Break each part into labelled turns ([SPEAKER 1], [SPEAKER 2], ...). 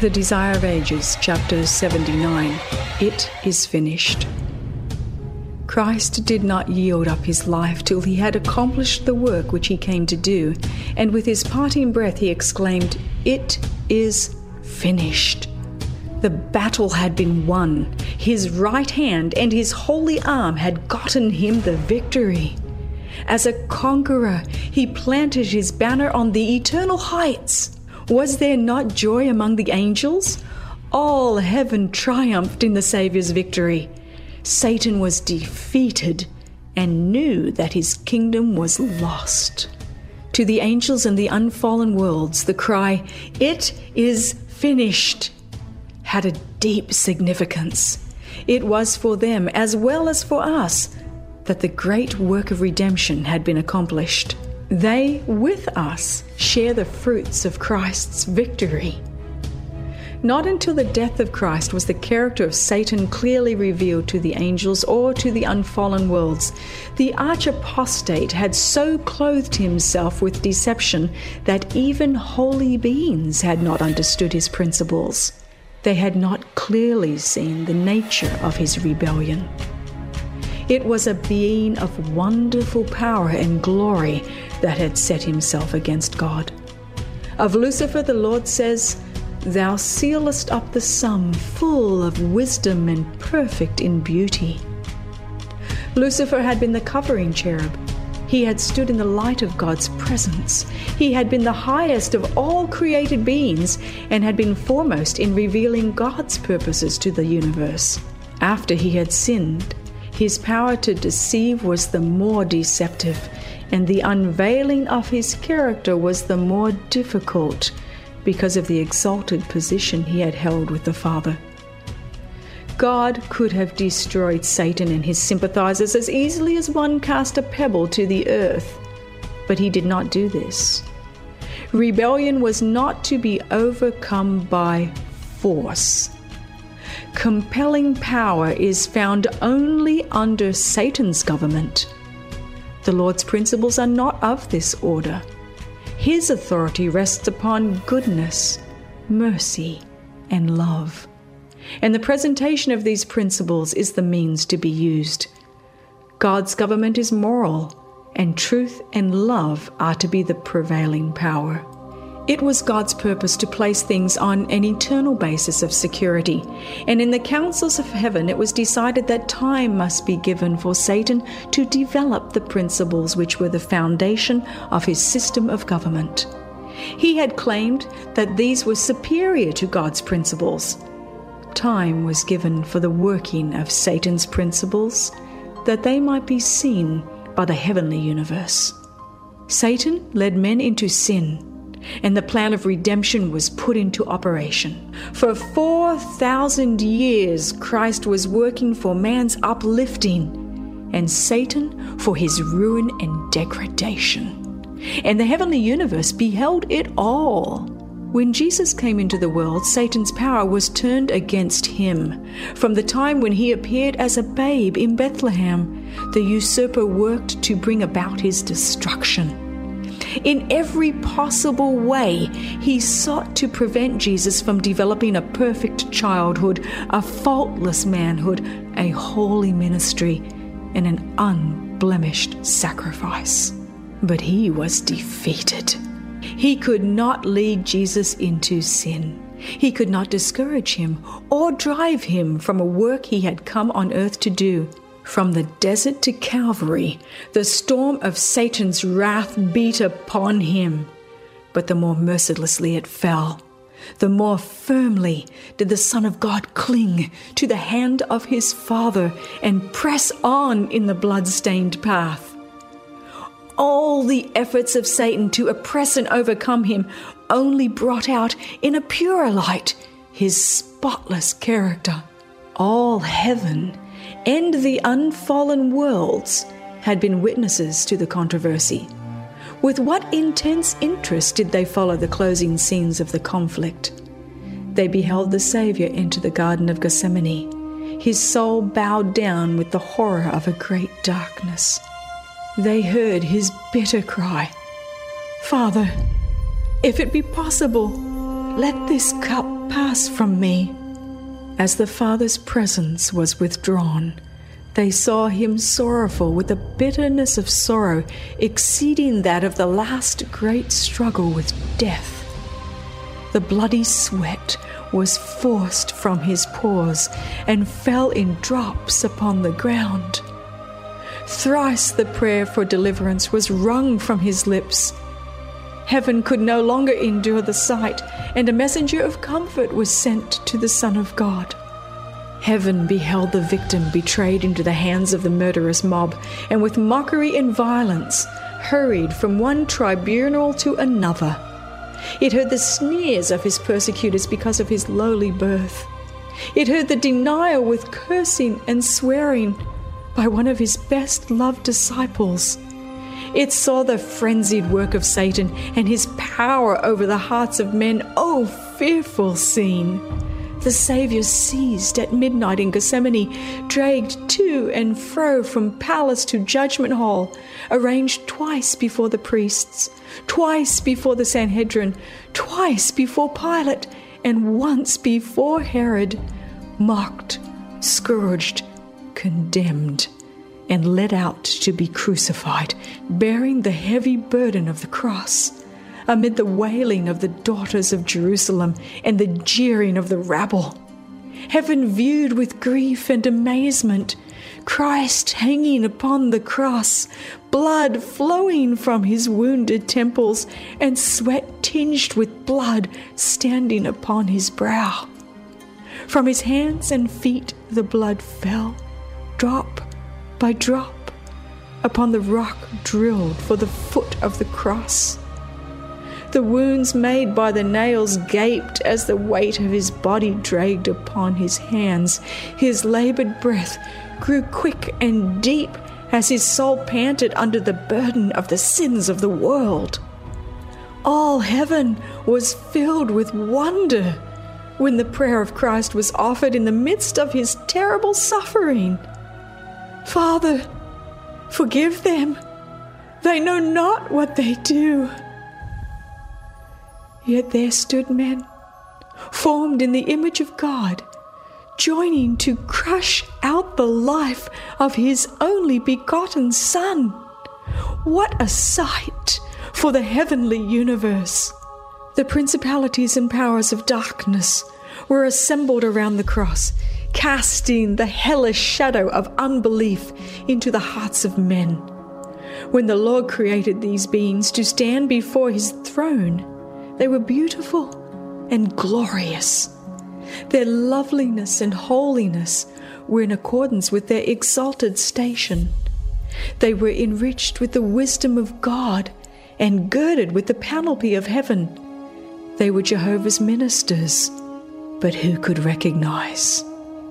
[SPEAKER 1] The Desire of Ages, chapter 79 It is finished. Christ did not yield up his life till he had accomplished the work which he came to do, and with his parting breath he exclaimed, It is finished. The battle had been won. His right hand and his holy arm had gotten him the victory. As a conqueror, he planted his banner on the eternal heights. Was there not joy among the angels? All heaven triumphed in the Saviour's victory. Satan was defeated and knew that his kingdom was lost. To the angels and the unfallen worlds, the cry, It is finished, had a deep significance. It was for them, as well as for us, that the great work of redemption had been accomplished. They, with us, share the fruits of Christ's victory. Not until the death of Christ was the character of Satan clearly revealed to the angels or to the unfallen worlds. The arch apostate had so clothed himself with deception that even holy beings had not understood his principles. They had not clearly seen the nature of his rebellion. It was a being of wonderful power and glory that had set himself against God. Of Lucifer, the Lord says, Thou sealest up the sum, full of wisdom and perfect in beauty. Lucifer had been the covering cherub. He had stood in the light of God's presence. He had been the highest of all created beings and had been foremost in revealing God's purposes to the universe. After he had sinned, his power to deceive was the more deceptive, and the unveiling of his character was the more difficult because of the exalted position he had held with the Father. God could have destroyed Satan and his sympathizers as easily as one cast a pebble to the earth, but he did not do this. Rebellion was not to be overcome by force compelling power is found only under Satan's government. The Lord's principles are not of this order. His authority rests upon goodness, mercy, and love. And the presentation of these principles is the means to be used. God's government is moral, and truth and love are to be the prevailing power. It was God's purpose to place things on an eternal basis of security, and in the councils of heaven it was decided that time must be given for Satan to develop the principles which were the foundation of his system of government. He had claimed that these were superior to God's principles. Time was given for the working of Satan's principles, that they might be seen by the heavenly universe. Satan led men into sin and the plan of redemption was put into operation. For 4,000 years, Christ was working for man's uplifting, and Satan for his ruin and degradation. And the heavenly universe beheld it all. When Jesus came into the world, Satan's power was turned against him. From the time when he appeared as a babe in Bethlehem, the usurper worked to bring about his destruction. In every possible way, he sought to prevent Jesus from developing a perfect childhood, a faultless manhood, a holy ministry, and an unblemished sacrifice. But he was defeated. He could not lead Jesus into sin. He could not discourage him or drive him from a work he had come on earth to do. From the desert to Calvary, the storm of Satan's wrath beat upon him. But the more mercilessly it fell, the more firmly did the Son of God cling to the hand of his Father and press on in the blood-stained path. all the efforts of Satan to oppress and overcome him only brought out in a purer light his spotless character. All heaven and the unfallen worlds had been witnesses to the controversy. With what intense interest did they follow the closing scenes of the conflict? They beheld the Saviour enter the Garden of Gethsemane, his soul bowed down with the horror of a great darkness. They heard his bitter cry Father, if it be possible, let this cup pass from me. As the Father's presence was withdrawn, they saw him sorrowful with a bitterness of sorrow exceeding that of the last great struggle with death. The bloody sweat was forced from his pores and fell in drops upon the ground. Thrice the prayer for deliverance was wrung from his lips. Heaven could no longer endure the sight, and a messenger of comfort was sent to the Son of God. Heaven beheld the victim betrayed into the hands of the murderous mob, and with mockery and violence hurried from one tribunal to another. It heard the sneers of his persecutors because of his lowly birth. It heard the denial with cursing and swearing by one of his best loved disciples. It saw the frenzied work of Satan and his power over the hearts of men. Oh, fearful scene! the Saviour seized at midnight in Gethsemane, dragged to and fro from palace to judgment hall, arranged twice before the priests, twice before the Sanhedrin, twice before Pilate, and once before Herod, mocked, scourged, condemned, and led out to be crucified, bearing the heavy burden of the cross amid the wailing of the daughters of Jerusalem and the jeering of the rabble. Heaven viewed with grief and amazement Christ hanging upon the cross, blood flowing from his wounded temples, and sweat tinged with blood standing upon his brow. From his hands and feet the blood fell, drop by drop, upon the rock drilled for the foot of the cross. The wounds made by the nails gaped as the weight of his body dragged upon his hands. His labored breath grew quick and deep as his soul panted under the burden of the sins of the world. All heaven was filled with wonder when the prayer of Christ was offered in the midst of his terrible suffering. Father, forgive them. They know not what they do. Yet there stood men, formed in the image of God, joining to crush out the life of his only begotten Son. What a sight for the heavenly universe! The principalities and powers of darkness were assembled around the cross, casting the hellish shadow of unbelief into the hearts of men. When the Lord created these beings to stand before his throne, they were beautiful and glorious. Their loveliness and holiness were in accordance with their exalted station. They were enriched with the wisdom of God and girded with the panoply of heaven. They were Jehovah's ministers, but who could recognize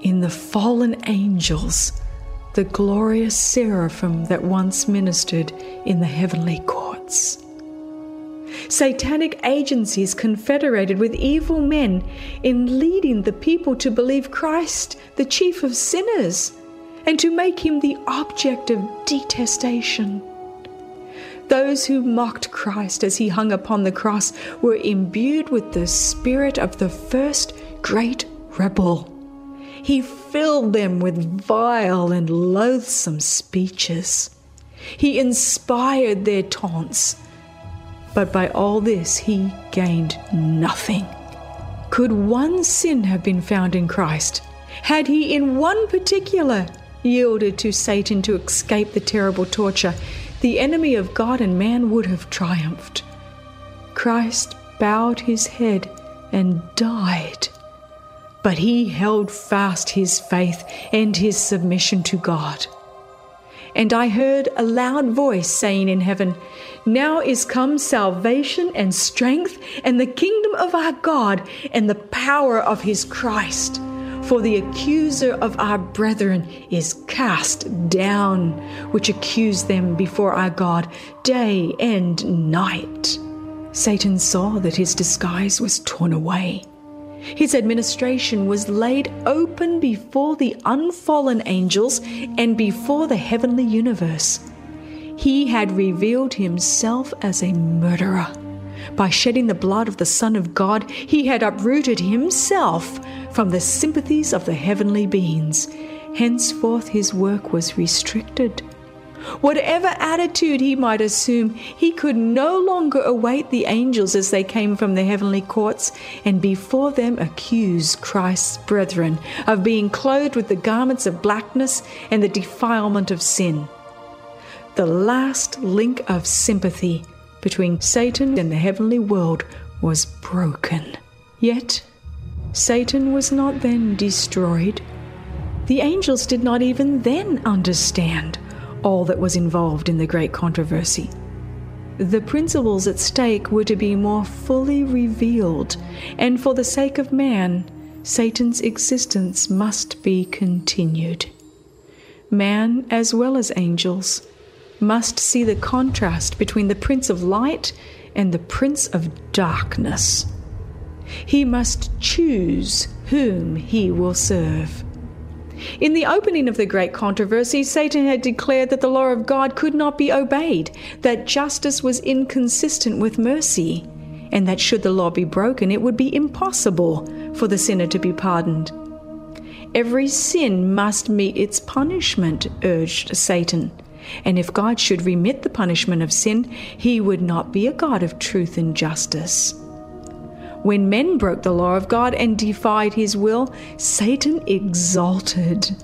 [SPEAKER 1] in the fallen angels the glorious seraphim that once ministered in the heavenly courts? satanic agencies confederated with evil men in leading the people to believe Christ the chief of sinners and to make him the object of detestation. Those who mocked Christ as he hung upon the cross were imbued with the spirit of the first great rebel. He filled them with vile and loathsome speeches. He inspired their taunts but by all this he gained nothing. Could one sin have been found in Christ? Had he in one particular yielded to Satan to escape the terrible torture, the enemy of God and man would have triumphed. Christ bowed his head and died. But he held fast his faith and his submission to God. And I heard a loud voice saying in heaven, Now is come salvation and strength and the kingdom of our God and the power of his Christ. For the accuser of our brethren is cast down, which accused them before our God day and night. Satan saw that his disguise was torn away. His administration was laid open before the unfallen angels and before the heavenly universe. He had revealed himself as a murderer. By shedding the blood of the Son of God, he had uprooted himself from the sympathies of the heavenly beings. Henceforth, his work was restricted. Whatever attitude he might assume, he could no longer await the angels as they came from the heavenly courts and before them accuse Christ's brethren of being clothed with the garments of blackness and the defilement of sin. The last link of sympathy between Satan and the heavenly world was broken. Yet, Satan was not then destroyed. The angels did not even then understand all that was involved in the great controversy. The principles at stake were to be more fully revealed, and for the sake of man, Satan's existence must be continued. Man, as well as angels, must see the contrast between the Prince of Light and the Prince of Darkness. He must choose whom he will serve. In the opening of the great controversy, Satan had declared that the law of God could not be obeyed, that justice was inconsistent with mercy, and that should the law be broken, it would be impossible for the sinner to be pardoned. Every sin must meet its punishment, urged Satan. And if God should remit the punishment of sin, he would not be a God of truth and justice. When men broke the law of God and defied his will, Satan exulted.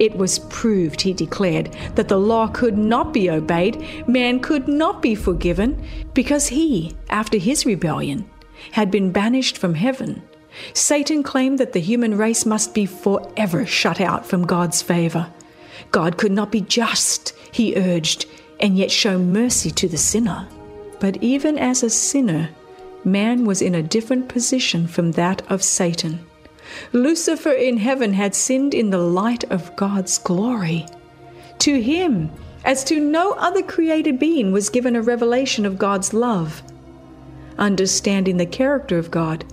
[SPEAKER 1] It was proved, he declared, that the law could not be obeyed, man could not be forgiven, because he, after his rebellion, had been banished from heaven. Satan claimed that the human race must be forever shut out from God's favor. God could not be just, he urged, and yet show mercy to the sinner. But even as a sinner, man was in a different position from that of Satan. Lucifer in heaven had sinned in the light of God's glory. To him, as to no other created being, was given a revelation of God's love. Understanding the character of God,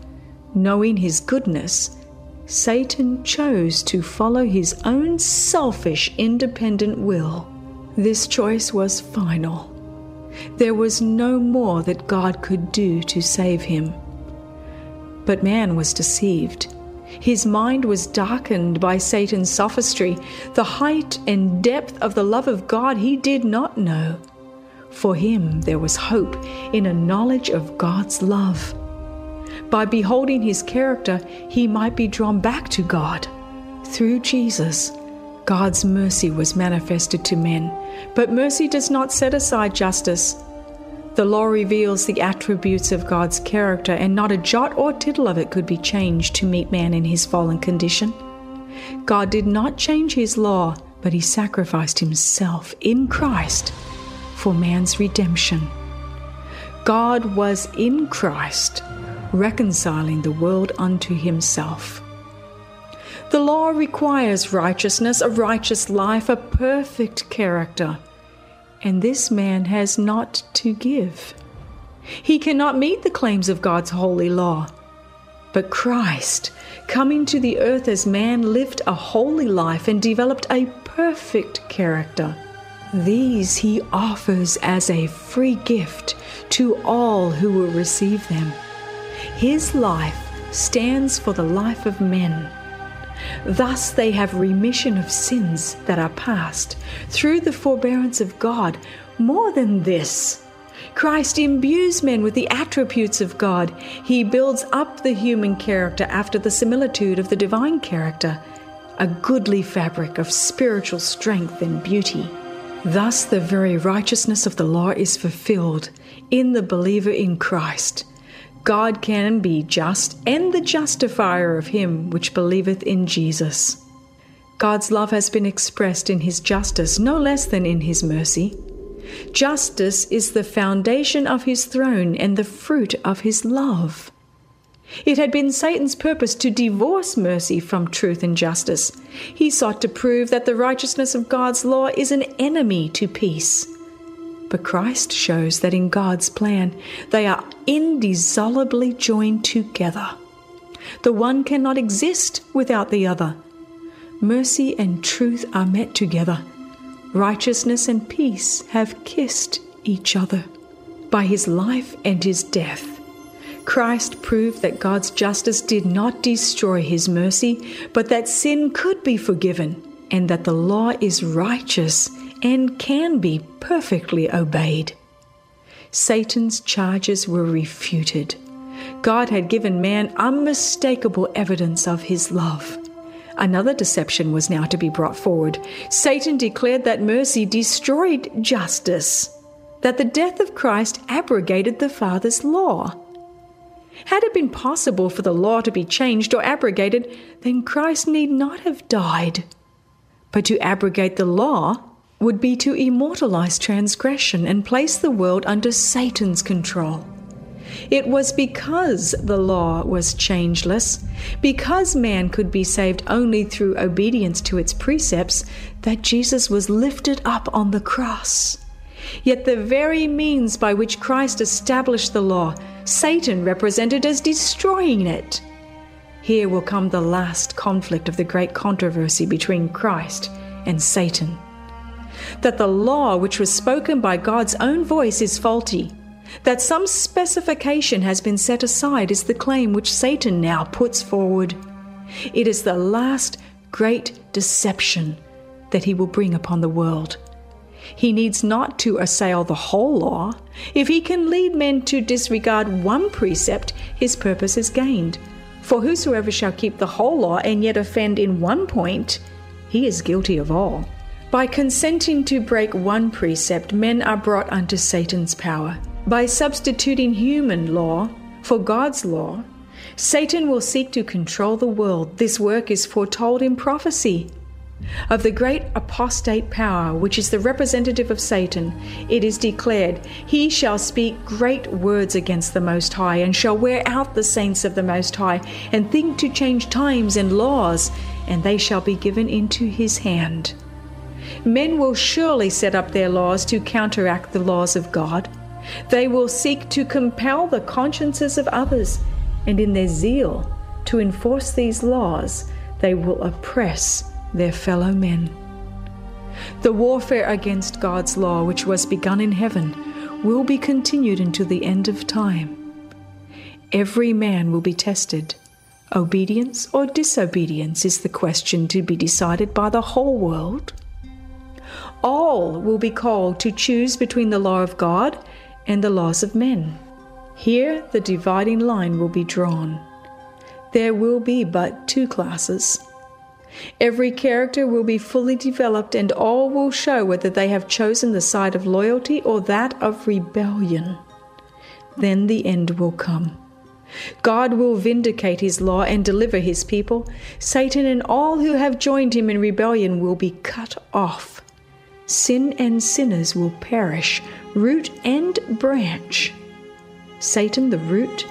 [SPEAKER 1] knowing his goodness, Satan chose to follow his own selfish, independent will. This choice was final. There was no more that God could do to save him. But man was deceived. His mind was darkened by Satan's sophistry. The height and depth of the love of God he did not know. For him there was hope in a knowledge of God's love. By beholding his character, he might be drawn back to God. Through Jesus, God's mercy was manifested to men, but mercy does not set aside justice. The law reveals the attributes of God's character, and not a jot or tittle of it could be changed to meet man in his fallen condition. God did not change his law, but he sacrificed himself in Christ for man's redemption. God was in Christ, reconciling the world unto himself. The law requires righteousness, a righteous life, a perfect character. And this man has not to give. He cannot meet the claims of God's holy law. But Christ, coming to the earth as man, lived a holy life and developed a perfect character. These he offers as a free gift to all who will receive them. His life stands for the life of men Thus they have remission of sins that are past through the forbearance of God. More than this, Christ imbues men with the attributes of God. He builds up the human character after the similitude of the divine character, a goodly fabric of spiritual strength and beauty. Thus, the very righteousness of the law is fulfilled in the believer in Christ God can be just and the justifier of him which believeth in Jesus. God's love has been expressed in his justice no less than in his mercy. Justice is the foundation of his throne and the fruit of his love. It had been Satan's purpose to divorce mercy from truth and justice. He sought to prove that the righteousness of God's law is an enemy to peace. But Christ shows that in God's plan, they are indissolubly joined together. The one cannot exist without the other. Mercy and truth are met together. Righteousness and peace have kissed each other. By his life and his death, Christ proved that God's justice did not destroy his mercy, but that sin could be forgiven, and that the law is righteous and can be perfectly obeyed. Satan's charges were refuted. God had given man unmistakable evidence of his love. Another deception was now to be brought forward. Satan declared that mercy destroyed justice, that the death of Christ abrogated the Father's law. Had it been possible for the law to be changed or abrogated, then Christ need not have died. But to abrogate the law would be to immortalize transgression and place the world under Satan's control. It was because the law was changeless, because man could be saved only through obedience to its precepts, that Jesus was lifted up on the cross. Yet the very means by which Christ established the law, Satan represented as destroying it. Here will come the last conflict of the great controversy between Christ and Satan that the law which was spoken by God's own voice is faulty, that some specification has been set aside is the claim which Satan now puts forward. It is the last great deception that he will bring upon the world. He needs not to assail the whole law. If he can lead men to disregard one precept, his purpose is gained. For whosoever shall keep the whole law and yet offend in one point, he is guilty of all. By consenting to break one precept, men are brought under Satan's power. By substituting human law for God's law, Satan will seek to control the world. This work is foretold in prophecy. Of the great apostate power, which is the representative of Satan, it is declared, He shall speak great words against the Most High, and shall wear out the saints of the Most High, and think to change times and laws, and they shall be given into his hand. Men will surely set up their laws to counteract the laws of God. They will seek to compel the consciences of others, and in their zeal to enforce these laws, they will oppress their fellow men. The warfare against God's law, which was begun in heaven, will be continued until the end of time. Every man will be tested. Obedience or disobedience is the question to be decided by the whole world all will be called to choose between the law of God and the laws of men. Here the dividing line will be drawn. There will be but two classes. Every character will be fully developed, and all will show whether they have chosen the side of loyalty or that of rebellion. Then the end will come. God will vindicate his law and deliver his people. Satan and all who have joined him in rebellion will be cut off sin and sinners will perish, root and branch. Satan the root,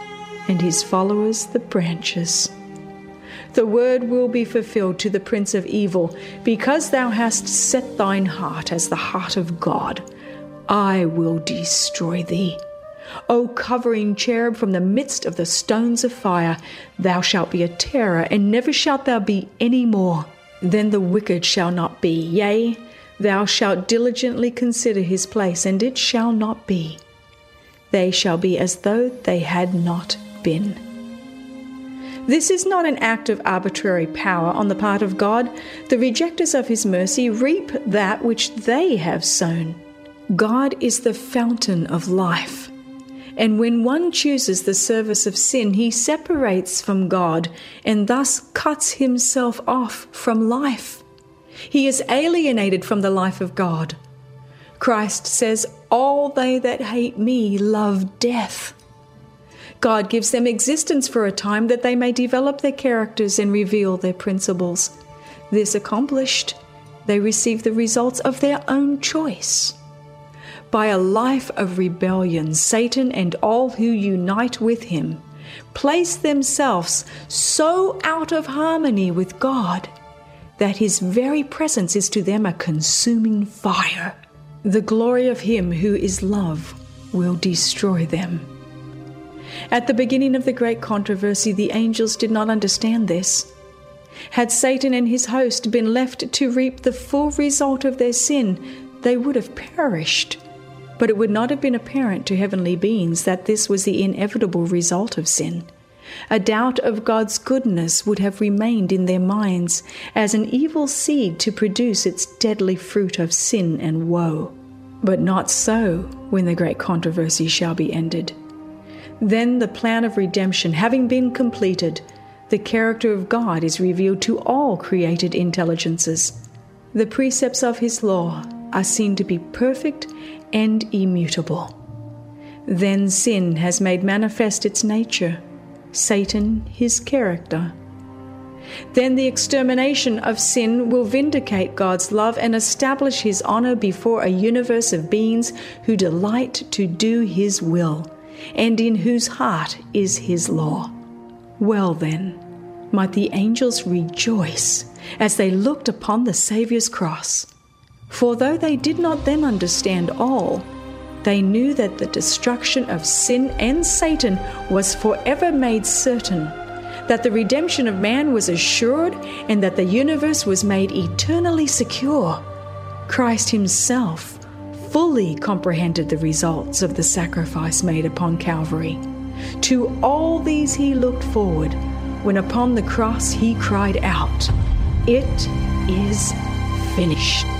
[SPEAKER 1] and his followers the branches. The word will be fulfilled to the prince of evil, because thou hast set thine heart as the heart of God. I will destroy thee. O covering cherub from the midst of the stones of fire, thou shalt be a terror, and never shalt thou be any more. Then the wicked shall not be, yea, Thou shalt diligently consider his place, and it shall not be. They shall be as though they had not been. This is not an act of arbitrary power on the part of God. The rejectors of his mercy reap that which they have sown. God is the fountain of life. And when one chooses the service of sin, he separates from God and thus cuts himself off from life. He is alienated from the life of God. Christ says, All they that hate me love death. God gives them existence for a time that they may develop their characters and reveal their principles. This accomplished, they receive the results of their own choice. By a life of rebellion, Satan and all who unite with him place themselves so out of harmony with God that his very presence is to them a consuming fire. The glory of him who is love will destroy them. At the beginning of the great controversy, the angels did not understand this. Had Satan and his host been left to reap the full result of their sin, they would have perished. But it would not have been apparent to heavenly beings that this was the inevitable result of sin. A doubt of God's goodness would have remained in their minds as an evil seed to produce its deadly fruit of sin and woe. But not so when the great controversy shall be ended. Then the plan of redemption having been completed, the character of God is revealed to all created intelligences. The precepts of His law are seen to be perfect and immutable. Then sin has made manifest its nature Satan his character. Then the extermination of sin will vindicate God's love and establish his honor before a universe of beings who delight to do his will, and in whose heart is his law. Well, then, might the angels rejoice as they looked upon the Saviour's cross. For though they did not then understand all, they knew that the destruction of sin and Satan was forever made certain, that the redemption of man was assured, and that the universe was made eternally secure. Christ Himself fully comprehended the results of the sacrifice made upon Calvary. To all these He looked forward when upon the cross He cried out, It is finished.